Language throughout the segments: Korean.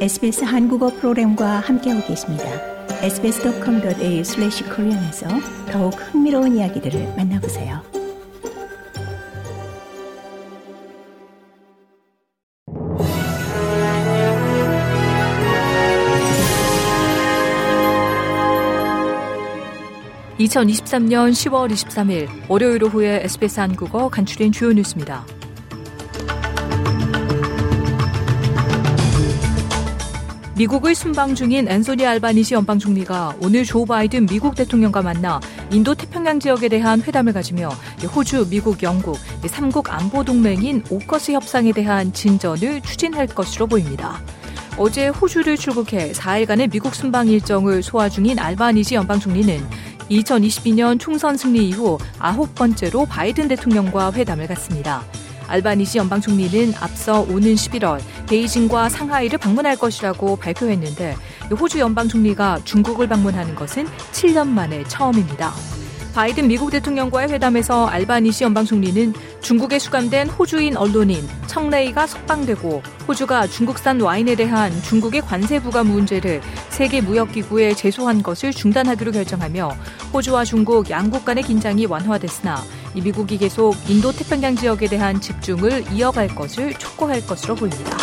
SBS 한국어 프로그램과 함께하고 계십니다. sbs.com.au/korean에서 더욱 흥미로운 이야기들을 만나보세요. (2023년 10월 23일) 월요일 오후에 SBS 한국어 간추린 주요 뉴스입니다. 미국을 순방 중인 앤소니 알바니시 연방 총리가 오늘 조 바이든 미국 대통령과 만나 인도 태평양 지역에 대한 회담을 가지며 호주, 미국, 영국 3국 안보 동맹인 오커스 협상에 대한 진전을 추진할 것으로 보입니다. 어제 호주를 출국해 4일간의 미국 순방 일정을 소화 중인 알바니시 연방 총리는 2022년 총선 승리 이후 아홉 번째로 바이든 대통령과 회담을 갖습니다. 알바니시 연방 총리는 앞서 오는 11월 베이징과 상하이를 방문할 것이라고 발표했는데 호주 연방 총리가 중국을 방문하는 것은 7년 만에 처음입니다. 바이든 미국 대통령과의 회담에서 알바니시 연방 총리는 중국에 수감된 호주인 언론인 청레이가 석방되고 호주가 중국산 와인에 대한 중국의 관세 부과 문제를 세계 무역기구에 제소한 것을 중단하기로 결정하며 호주와 중국 양국 간의 긴장이 완화됐으나 미국이 계속 인도 태평양 지역에 대한 집중을 이어갈 것을 촉구할 것으로 보입니다.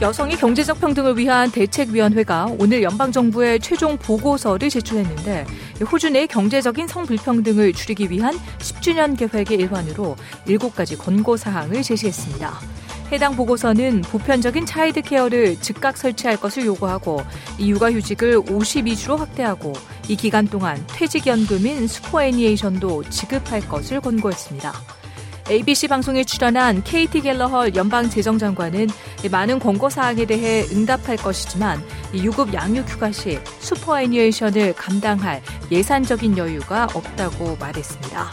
여성의 경제적 평등을 위한 대책위원회가 오늘 연방정부에 최종 보고서를 제출했는데 호주 내 경제적인 성불평등을 줄이기 위한 10주년 계획의 일환으로 7가지 권고사항을 제시했습니다. 해당 보고서는 보편적인 차이드 케어를 즉각 설치할 것을 요구하고 이 육아휴직을 52주로 확대하고 이 기간 동안 퇴직연금인 슈퍼애니에이션도 지급할 것을 권고했습니다. ABC 방송에 출연한 케이티 갤러허 연방 재정장관은 많은 권고 사항에 대해 응답할 것이지만 유급 양육 휴가 시 superannuation을 감당할 예산적인 여유가 없다고 말했습니다.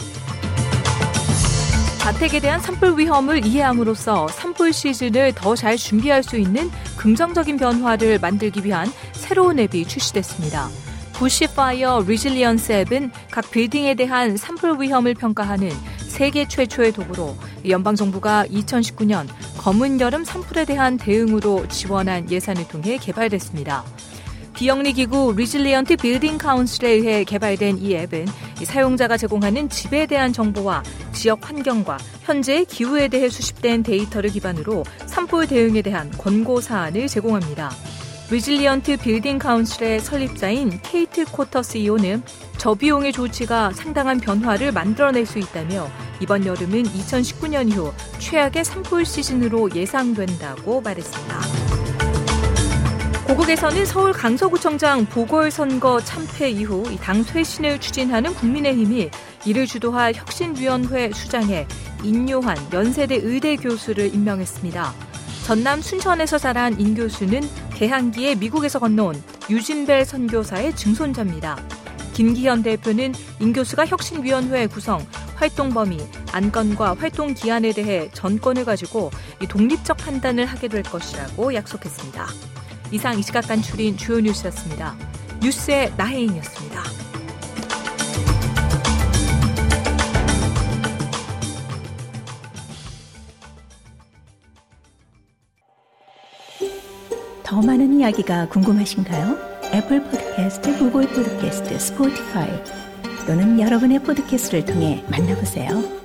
자택에 대한 산불 위험을 이해함으로써 산불 시즌을 더 잘 준비할 수 있는 긍정적인 변화를 만들기 위한 새로운 앱이 출시됐습니다. Bushfire Resilience 앱은 각 빌딩에 대한 산불 위험을 평가하는 세계 최초의 도구로 연방 정부가 2019년 검은 여름 산불에 대한 대응으로 지원한 예산을 통해 개발됐습니다. 비영리 기구 Resilient Building Council에 의해 개발된 이 앱은 사용자가 제공하는 집에 대한 정보와 지역 환경과 현재의 기후에 대해 수집된 데이터를 기반으로 산불 대응에 대한 권고 사안을 제공합니다. Resilient Building Council의 설립자인 케이트 코터 CEO는 저비용의 조치가 상당한 변화를 만들어낼 수 있다며 이번 여름은 2019년 이후 최악의 산불 시즌으로 예상된다고 말했습니다. 고국에서는 서울 강서구청장 보궐선거 참패 이후 당 쇄신을 추진하는 국민의힘이 이를 주도할 혁신위원회 수장에 인요한 연세대 의대 교수를 임명했습니다. 전남 순천에서 자란 인 교수는 개항기에 미국에서 건너온 유진벨 선교사의 증손자입니다. 김기현 대표는 인 교수가 혁신위원회 구성, 활동 범위, 안건과 활동 기한에 대해 전권을 가지고 독립적 판단을 하게 될 것이라고 약속했습니다. 이상 이 시각 간출인 주요 뉴스였습니다. 뉴스의 나혜인이었습니다. 더 많은 이야기가 궁금하신가요? 애플 포드캐스트, 구글 포드캐스트, 스포티파이 또는 여러분의 포드캐스트를 통해 만나보세요.